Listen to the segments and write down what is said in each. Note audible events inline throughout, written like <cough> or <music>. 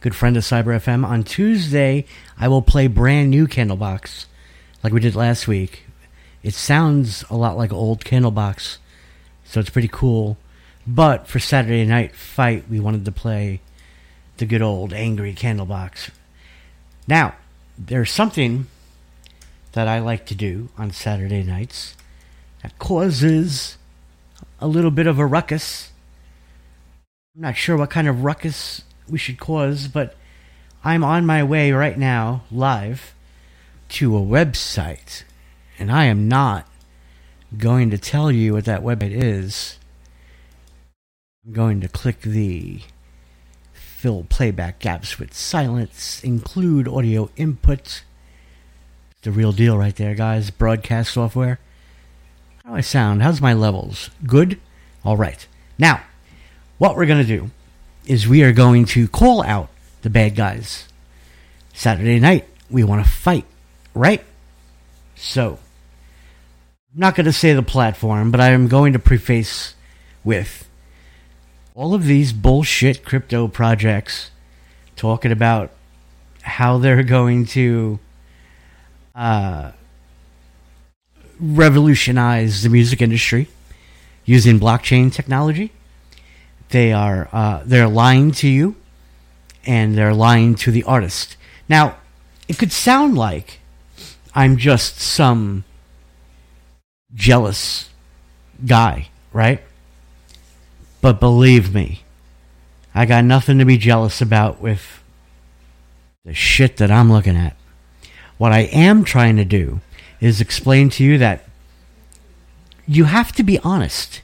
good friend of Cyber FM. On Tuesday, I will play brand new Candlebox, like we did last week. It sounds a lot like old Candlebox, so it's pretty cool. But for Saturday Night Fight, we wanted to play the good old angry Candlebox. Now, there's something that I like to do on Saturday nights that causes a little bit of a ruckus. I'm not sure what kind of ruckus we should cause, but I'm on my way right now, live, to a website. And I am not going to tell you what that website is. I'm going to click the fill playback gaps with silence, include audio input. The real deal right there, guys. Broadcast software. How do I sound? How's my levels? Good? All right. Now, what we're going to do is we are going to call out the bad guys. Saturday night, we want to fight, right? So, I'm not going to say the platform, but I am going to preface with all of these bullshit crypto projects talking about how they're going to uh, revolutionize the music industry using blockchain technology. They are uh, they're lying to you, and they're lying to the artist. Now, it could sound like I'm just some jealous guy, right? But believe me, I got nothing to be jealous about with the shit that I'm looking at. What I am trying to do is explain to you that you have to be honest.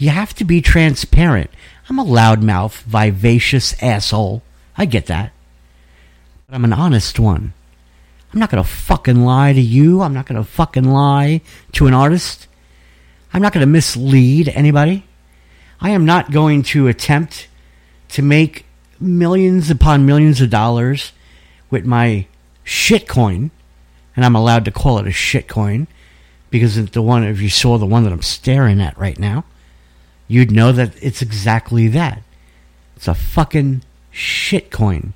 You have to be transparent. I'm a loudmouth, vivacious asshole. I get that. But I'm an honest one. I'm not going to fucking lie to you. I'm not going to fucking lie to an artist. I'm not going to mislead anybody. I am not going to attempt to make millions upon millions of dollars with my shitcoin, and I'm allowed to call it a shitcoin because it's the one, if you saw the one that I'm staring at right now, you'd know that it's exactly that. It's a fucking shitcoin.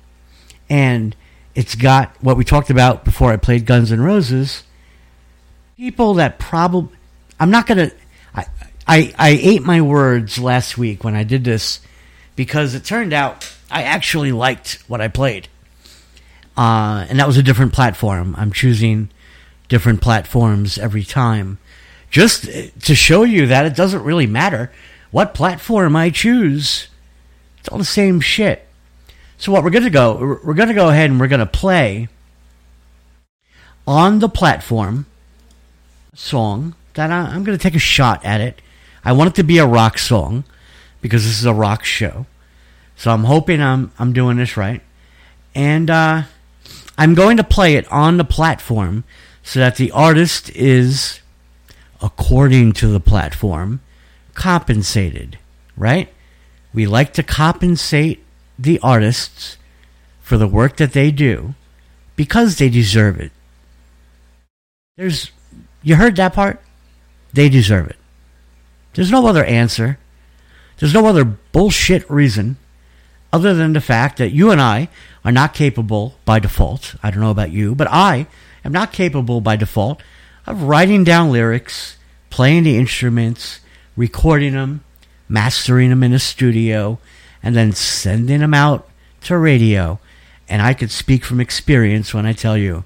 And it's got what we talked about before I played Guns N' Roses. People that probably, I'm not going to, I, I, I ate my words last week when I did this because it turned out I actually liked what I played. Uh, and that was a different platform. I'm choosing different platforms every time. Just to show you that it doesn't really matter what platform I choose. It's all the same shit. So what we're going to go, we're going to go ahead and we're going to play on the platform song that I, I'm going to take a shot at it. I want it to be a rock song because this is a rock show. So I'm hoping I'm I'm doing this right. And uh, I'm going to play it on the platform so that the artist is, according to the platform, compensated, right? We like to compensate the artists for the work that they do because they deserve it. There's, you heard that part? They deserve it. There's no other answer. There's no other bullshit reason other than the fact that you and I are not capable by default. I don't know about you, but I am not capable by default of writing down lyrics, playing the instruments, recording them, mastering them in a studio, and then sending them out to radio. And I could speak from experience when I tell you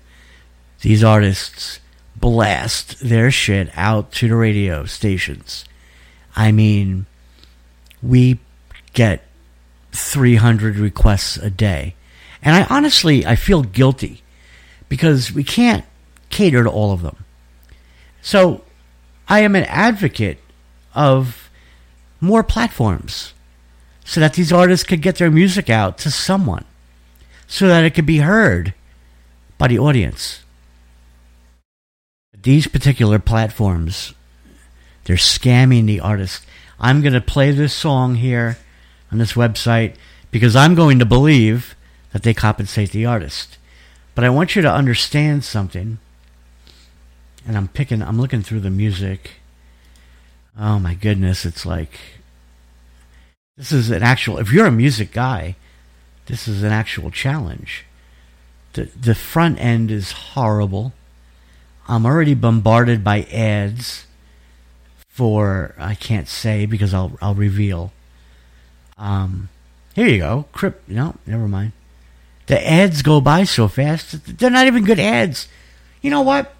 these artists blast their shit out to the radio stations. I mean, we get 300 requests a day. And I honestly, I feel guilty because we can't cater to all of them. So I am an advocate of more platforms so that these artists could get their music out to someone so that it could be heard by the audience. These particular platforms, they're scamming the artist. I'm going to play this song here on this website because I'm going to believe that they compensate the artist. But I want you to understand something. And I'm picking, I'm looking through the music. Oh my goodness, it's like, this is an actual, if you're a music guy, This is an actual challenge. The the front end is horrible. I'm already bombarded by ads for I can't say because I'll I'll reveal. Um, here you go. Crip. No, never mind. The ads go by so fast. They're not even good ads. You know what?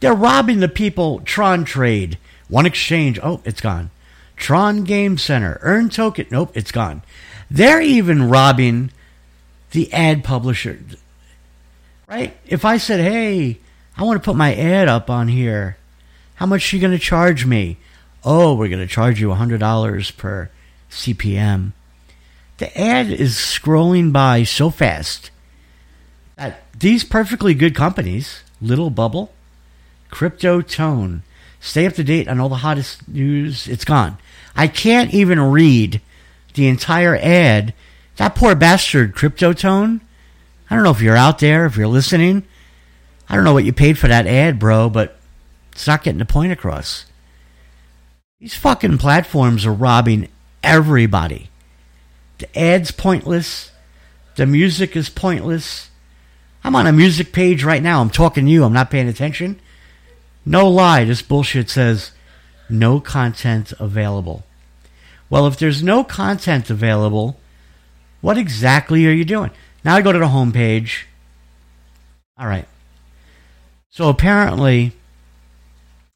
They're robbing the people. Tron trade. One exchange. Oh, it's gone. Tron Game Center. Earn token. Nope, it's gone. They're even robbing the ad publisher. Right? If I said, hey, I want to put my ad up on here, how much are you going to charge me? Oh, we're going to charge you $100 per CPM. The ad is scrolling by so fast that these perfectly good companies, Little Bubble, Crypto Tone, stay up to date on all the hottest news. It's gone. I can't even read the entire ad. That poor bastard, Crypto Tone. I don't know if you're out there, if you're listening. I don't know what you paid for that ad, bro, but it's not getting the point across. These fucking platforms are robbing everybody. The ad's pointless. The music is pointless. I'm on a music page right now. I'm talking to you. I'm not paying attention. No lie. This bullshit says no content available. Well, if there's no content available, what exactly are you doing? Now I go to the home page. All right. So apparently,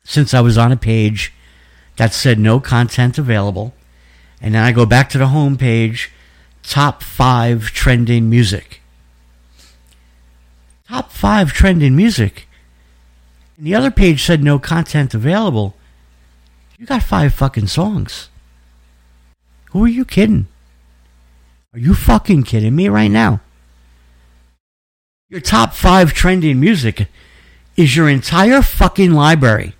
since I was on a page that said no content available, and then I go back to the home page, top five trending music. Top five trending music. And the other page said no content available. You got five fucking songs. Who are you kidding? Are you fucking kidding me right now? Your top five trending music is your entire fucking library.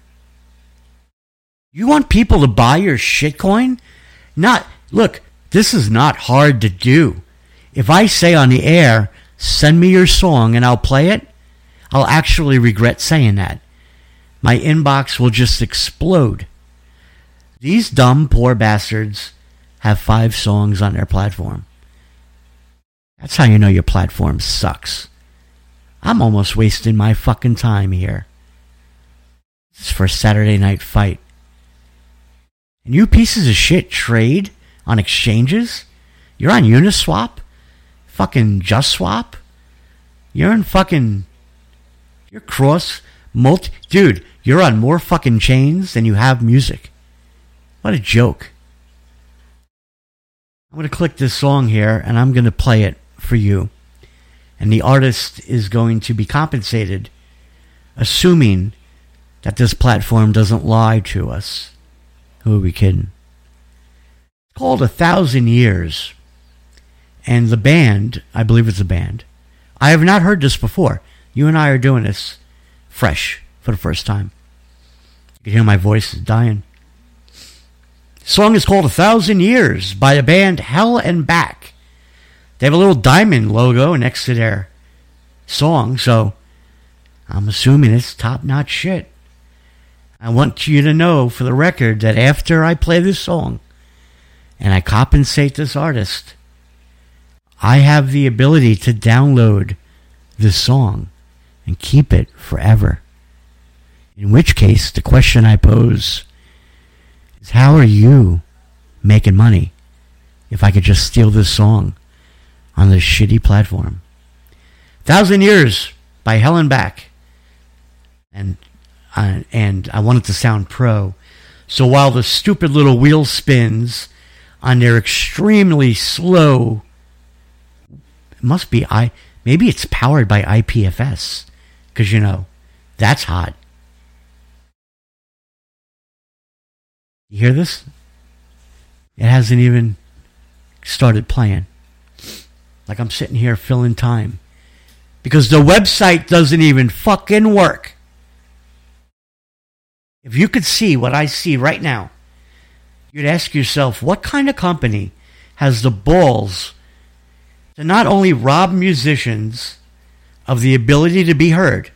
You want people to buy your shitcoin? Not, look, this is not hard to do. If I say on the air, send me your song and I'll play it, I'll actually regret saying that. My inbox will just explode. These dumb, poor bastards have five songs on their platform. That's how you know your platform sucks. I'm almost wasting my fucking time here. This is for a Saturday night fight. And you pieces of shit trade on exchanges? You're on Uniswap? Fucking JustSwap? You're in fucking. You're cross multi. Dude, you're on more fucking chains than you have music. What a joke. I'm going to click this song here and I'm going to play it for you. And the artist is going to be compensated, assuming that this platform doesn't lie to us. Who are we kidding? It's called A Thousand Years. And the band, I believe it's a band. I have not heard this before. You and I are doing this fresh for the first time. You can hear my voice is dying The song is called A Thousand Years by the band Hell and Back. They have a little diamond logo next to their song, so I'm assuming it's top notch shit. I want you to know for the record that after I play this song and I compensate this artist, I have the ability to download this song and keep it forever. In which case, the question I pose is how are you making money if I could just steal this song on this shitty platform? Thousand Years by Hell and Back. And, uh, and I want it to sound pro. So while the stupid little wheel spins on their extremely slow, must be I, maybe it's powered by IPFS. Because, you know, that's hot. You hear this? It hasn't even started playing. Like I'm sitting here filling time. Because the website doesn't even fucking work. If you could see what I see right now, you'd ask yourself what kind of company has the balls to not only rob musicians of the ability to be heard,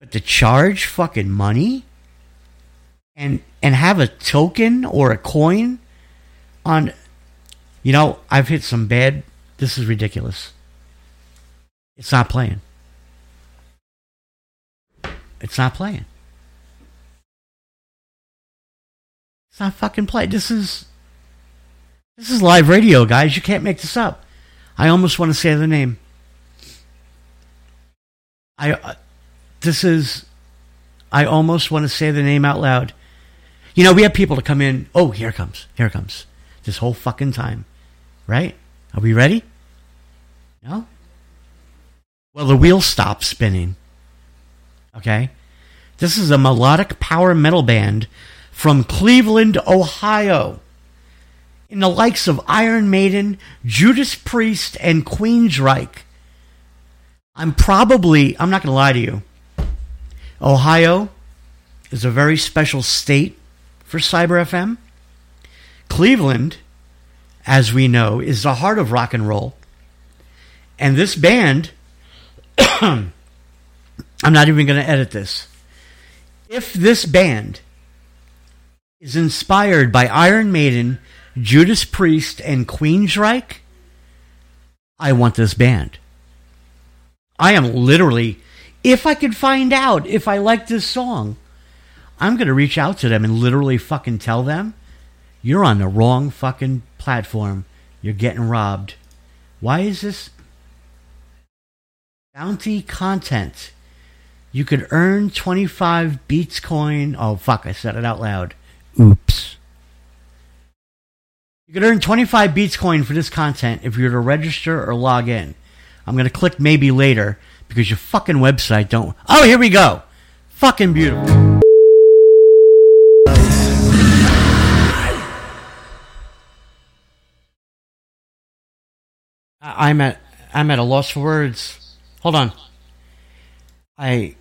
but to charge fucking money and and have a token or a coin on you know i've hit some bad This is ridiculous. It's not playing. It's not playing. It's not fucking playing. This is this is live radio, guys. You can't make this up. I almost want to say the name. I uh, this is I almost want to say the name out loud. You know, we have people to come in. Oh, here comes. Here comes. This whole fucking time. Right? Are we ready? No? Well, the wheel stopped spinning. Okay? This is a melodic power metal band from Cleveland, Ohio. In the likes of Iron Maiden, Judas Priest, and Queensryche. I'm probably, I'm not going to lie to you. Ohio is a very special state for Cyber FM. Cleveland, as we know, is the heart of rock and roll. And this band, <coughs> I'm not even going to edit this. If this band is inspired by Iron Maiden, Judas Priest, and Queensryche, I want this band. I am literally, if I could find out if I like this song, I'm going to reach out to them and literally fucking tell them, you're on the wrong fucking platform. You're getting robbed. Why is this? Bounty content. You could earn 25 Beats coin. Oh, fuck, I said it out loud. Oops. You could earn 25 Beats coin for this content if you were to register or log in. I'm going to click maybe later because your fucking website don't. Oh, here we go. Fucking beautiful. I'm at I'm at a loss for words. Hold on. I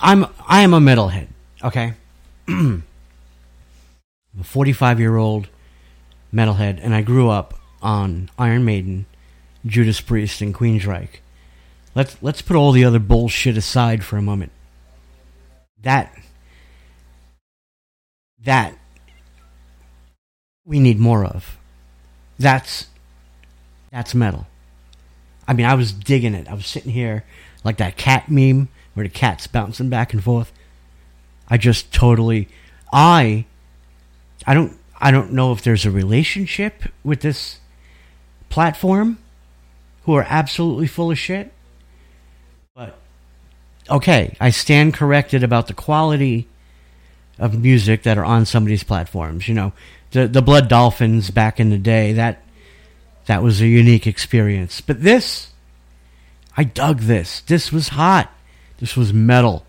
I'm I am a metalhead, okay? <clears throat> I'm a 45 year old metalhead, and I grew up on Iron Maiden, Judas Priest, and Queensryche. Let's let's put all the other bullshit aside for a moment. That that we need more of. That's that's metal. I mean, I was digging it. I was sitting here like that cat meme where the cat's bouncing back and forth. I just totally I I don't I don't know if there's a relationship with this platform who are absolutely full of shit. But okay, I stand corrected about the quality of music that are on somebody's platforms. You know, the the Blood Dolphins back in the day that that was a unique experience. But this, I dug this. This was hot. This was metal.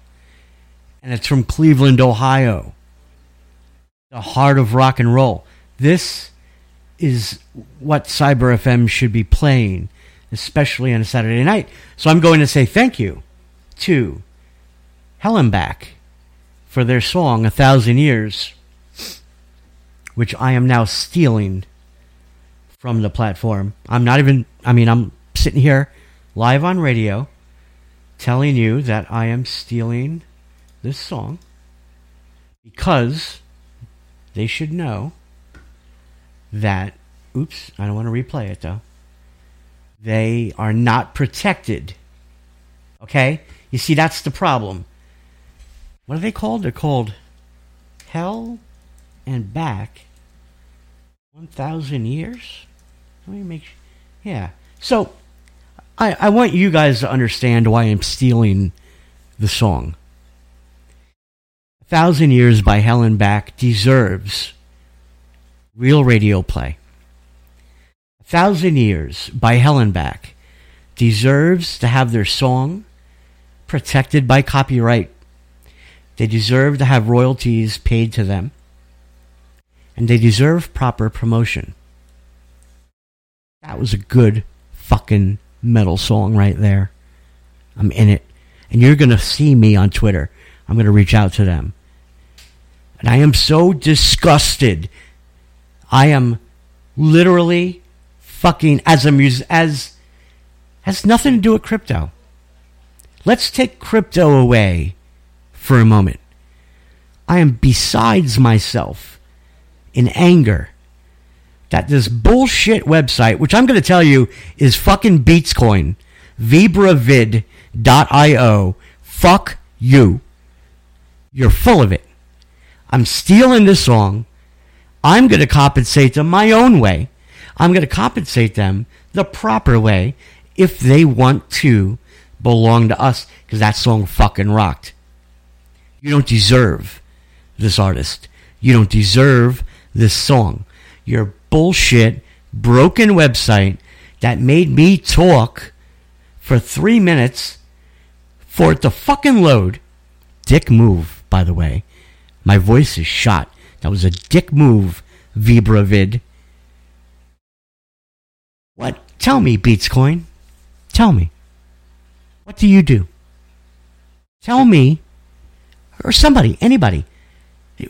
And it's from Cleveland, Ohio. The heart of rock and roll. This is what Cyber FM should be playing, especially on a Saturday night. So I'm going to say thank you to Hell and Back for their song, A Thousand Years, which I am now stealing from the platform. I'm not even, I mean, I'm sitting here live on radio telling you that I am stealing this song because they should know that, oops, I don't want to replay it though. They are not protected. Okay? You see, that's the problem. What are they called? They're called Hell and Back 1,000 years? Let me make sure. Yeah. So, I, I want you guys to understand why I'm stealing the song. A Thousand Years by Hell and Back deserves real radio play. Thousand Years by Hell and Back deserves to have their song protected by copyright. They deserve to have royalties paid to them. And they deserve proper promotion. That was a good fucking metal song right there. I'm in it. And you're going to see me on Twitter. I'm going to reach out to them. And I am so disgusted. I am literally fucking as a mus as has nothing to do with crypto. Let's take crypto away for a moment. I am besides myself in anger that this bullshit website, which I'm going to tell you is fucking Beatscoin, vibravid.io, fuck you. You're full of it. I'm stealing this song. I'm going to compensate them my own way. I'm going to compensate them the proper way if they want to belong to us because that song fucking rocked. You don't deserve this artist. You don't deserve this song. Your bullshit, broken website that made me talk for three minutes for it to fucking load. Dick move, by the way. My voice is shot. That was a dick move, Vibravid. What? Tell me, Beatscoin. Tell me. What do you do? Tell me, or somebody, anybody.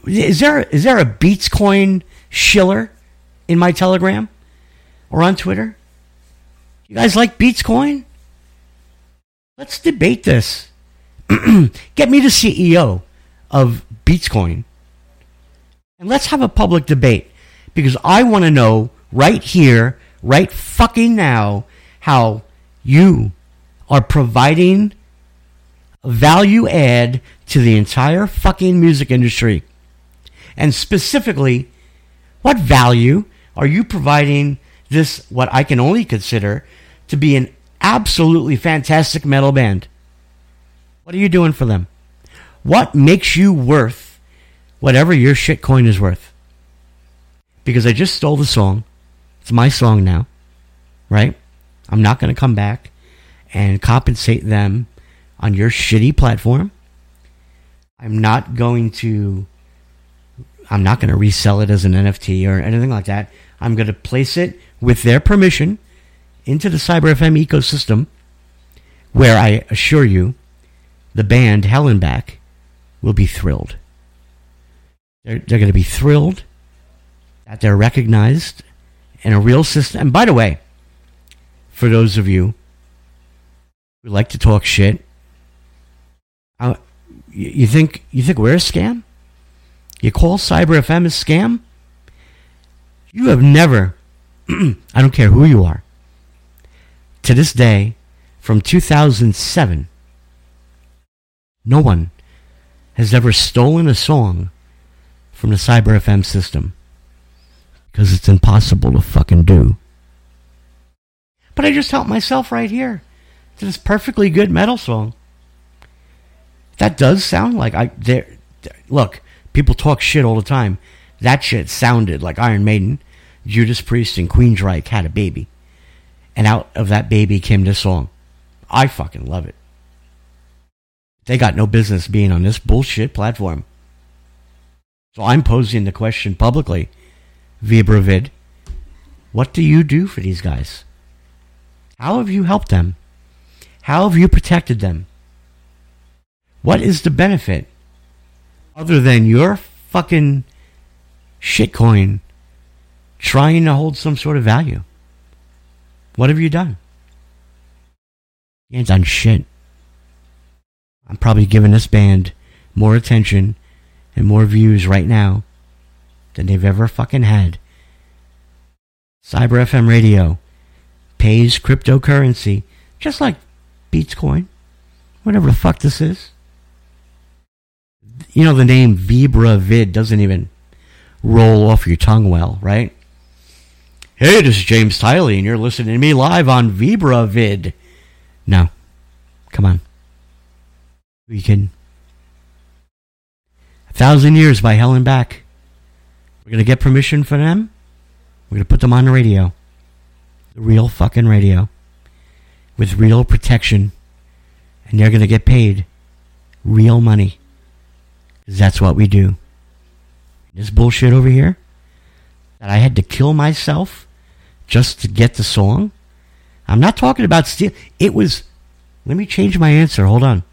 Is there is there a Beatscoin shiller in my Telegram or on Twitter? You guys like Beatscoin? Let's debate this. <clears throat> Get me the CEO of Beatscoin. And let's have a public debate because I want to know right here, right fucking now, how you are providing value add to the entire fucking music industry. And specifically, what value are you providing this, what I can only consider to be an absolutely fantastic metal band? What are you doing for them? What makes you worth whatever your shitcoin is worth? Because I just stole the song. It's my song now, right? I'm not going to come back and compensate them on your shitty platform. I'm not going to I'm not going to resell it as an NFT or anything like that. I'm going to place it with their permission into the CyberFM ecosystem where I assure you the band Hell and Back will be thrilled. They're, they're going to be thrilled that they're recognized in a real system. And by the way, for those of you who like to talk shit, uh, you think you think we're a scam? You call Cyber FM a scam? You have never, <clears throat> I don't care who you are, to this day, from 2007, no one has ever stolen a song from the Cyber FM system because it's impossible to fucking do. But I just helped myself right here to this perfectly good metal song. That does sound like I there. Look, People talk shit all the time. That shit sounded like Iron Maiden, Judas Priest, and Queensryche had a baby. And out of that baby came this song. I fucking love it. They got no business being on this bullshit platform. So I'm posing the question publicly, Vibravid. What do you do for these guys? How have you helped them? How have you protected them? What is the benefit other than your fucking shitcoin trying to hold some sort of value? What have you done? You ain't done shit. I'm probably giving this band more attention and more views right now than they've ever fucking had. Cyber FM radio pays cryptocurrency just like Beatscoin, whatever the fuck this is you know, the name Vibravid doesn't even roll off your tongue well, right? Hey, this is James Tiley, and you're listening to me live on Vibravid. No. Come on. We can. A thousand years by Hell and Back. We're going to get permission for them. We're going to put them on the radio. The real fucking radio. With real protection. And they're going to get paid real money. Because That's what we do. This bullshit over here that I had to kill myself just to get the song. I'm not talking about steal. It was. Let me change my answer. Hold on.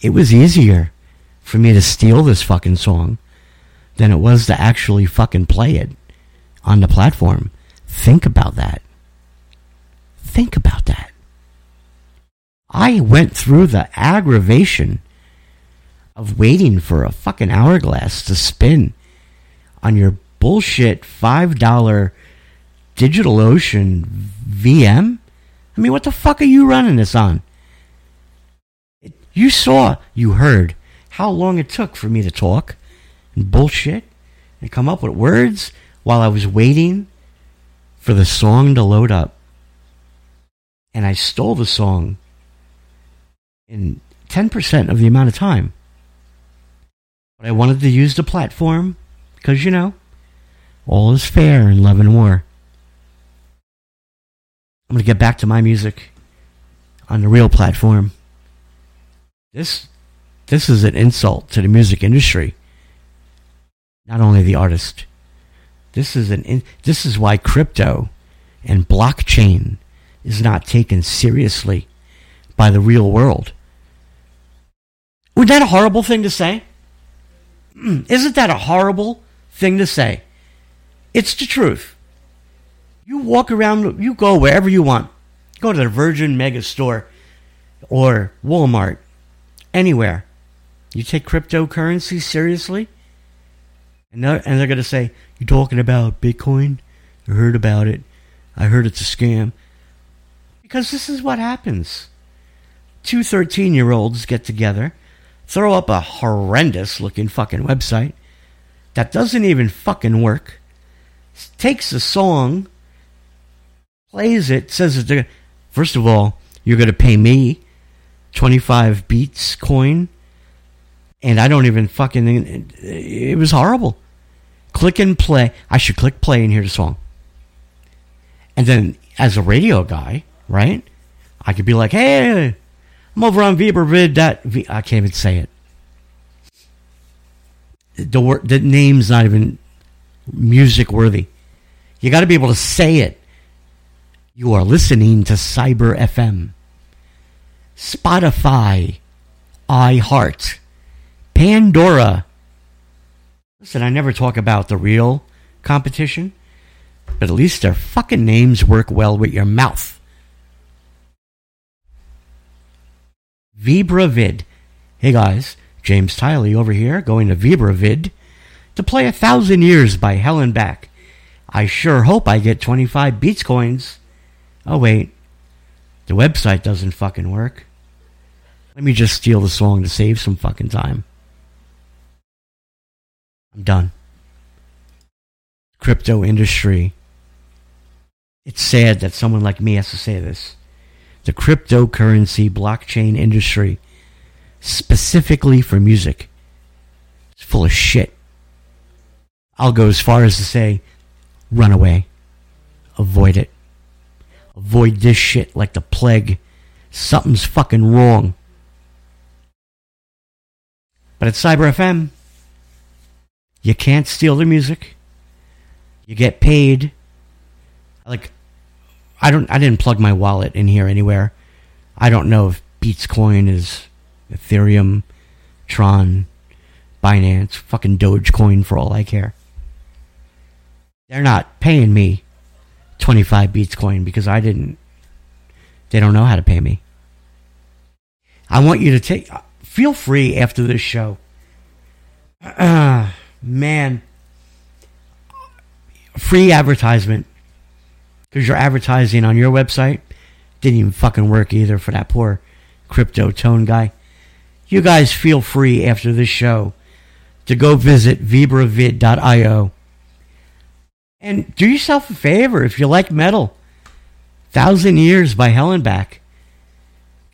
It was easier for me to steal this fucking song than it was to actually fucking play it on the platform. Think about that. Think about that. I went through the aggravation of waiting for a fucking hourglass to spin on your bullshit $5 DigitalOcean VM? I mean, what the fuck are you running this on? You saw, you heard how long it took for me to talk and bullshit and come up with words while I was waiting for the song to load up. And I stole the song in 10% of the amount of time. But I wanted to use the platform because, you know, all is fair in love and war. I'm going to get back to my music on the real platform. This this is an insult to the music industry. Not only the artist. This is an in, this is why crypto and blockchain is not taken seriously by the real world. Was that a horrible thing to say? Mm, isn't that a horrible thing to say? It's the truth. You walk around, you go wherever you want. Go to the Virgin Mega Store or Walmart, anywhere. You take cryptocurrency seriously? And they're, and they're going to say, You talking about Bitcoin? I heard about it. I heard it's a scam. Because this is what happens. Two 13 year olds get together, throw up a horrendous looking fucking website that doesn't even fucking work, takes a song plays it, says that first of all, you're going to pay me 25 beats coin. And I don't even fucking. It was horrible. Click and play. I should click play and hear the song. And then, as a radio guy, right? I could be like, hey, I'm over on VibraVid. That I can't even say it. The word, the name's not even music worthy. You got to be able to say it. You are listening to Cyber FM, Spotify, iHeart, Pandora. Listen, I never talk about the real competition, but at least their fucking names work well with your mouth. VibraVid. Hey guys, James Tiley over here going to VibraVid to play A Thousand Years by Hell and Back. I sure hope I get 25 Beats coins. Oh, wait. The website doesn't fucking work. Let me just steal the song to save some fucking time. I'm done. Crypto industry. It's sad that someone like me has to say this. The cryptocurrency blockchain industry, specifically for music, is full of shit. I'll go as far as to say, run away. Avoid it. Avoid this shit like the plague. Something's fucking wrong. But it's Cyber FM, you can't steal the music. You get paid. Like, I don't. I didn't plug my wallet in here anywhere. I don't know if Beats Coin is Ethereum, Tron, Binance, fucking Dogecoin for all I care. They're not paying me 25 Beats coin because I didn't. They don't know how to pay me. I want you to take. Feel free after this show. <clears throat> Man. Free advertisement. Because you're advertising on your website. Didn't even fucking work either for that poor crypto tone guy. You guys feel free after this show to go visit vibravid.io and do yourself a favor if you like metal. Thousand Years by Hell and Back.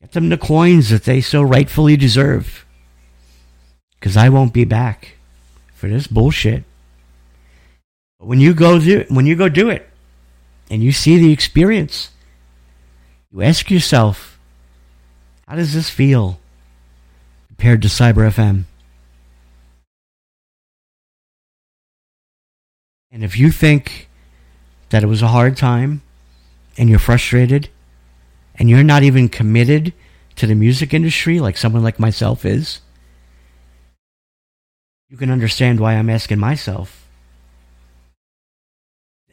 Get them the coins that they so rightfully deserve. Because I won't be back for this bullshit. But when you go do it, when you go do it, and you see the experience, you ask yourself, how does this feel compared to Cyber FM? And if you think that it was a hard time and you're frustrated and you're not even committed to the music industry like someone like myself is, you can understand why I'm asking myself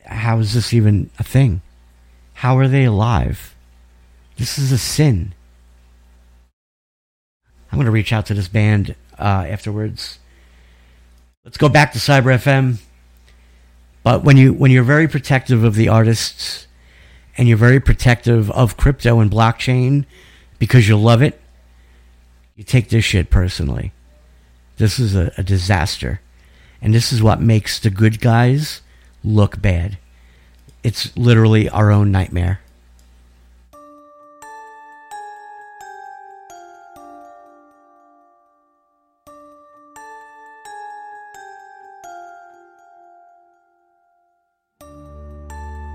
how is this even a thing? How are they alive? This is a sin. I'm going to reach out to this band uh, afterwards. Let's go back to Cyber FM. But when you when you're very protective of the artists and you're very protective of crypto and blockchain because you love it, you take this shit personally. This is a, a disaster. And this is what makes the good guys look bad. It's literally our own nightmare.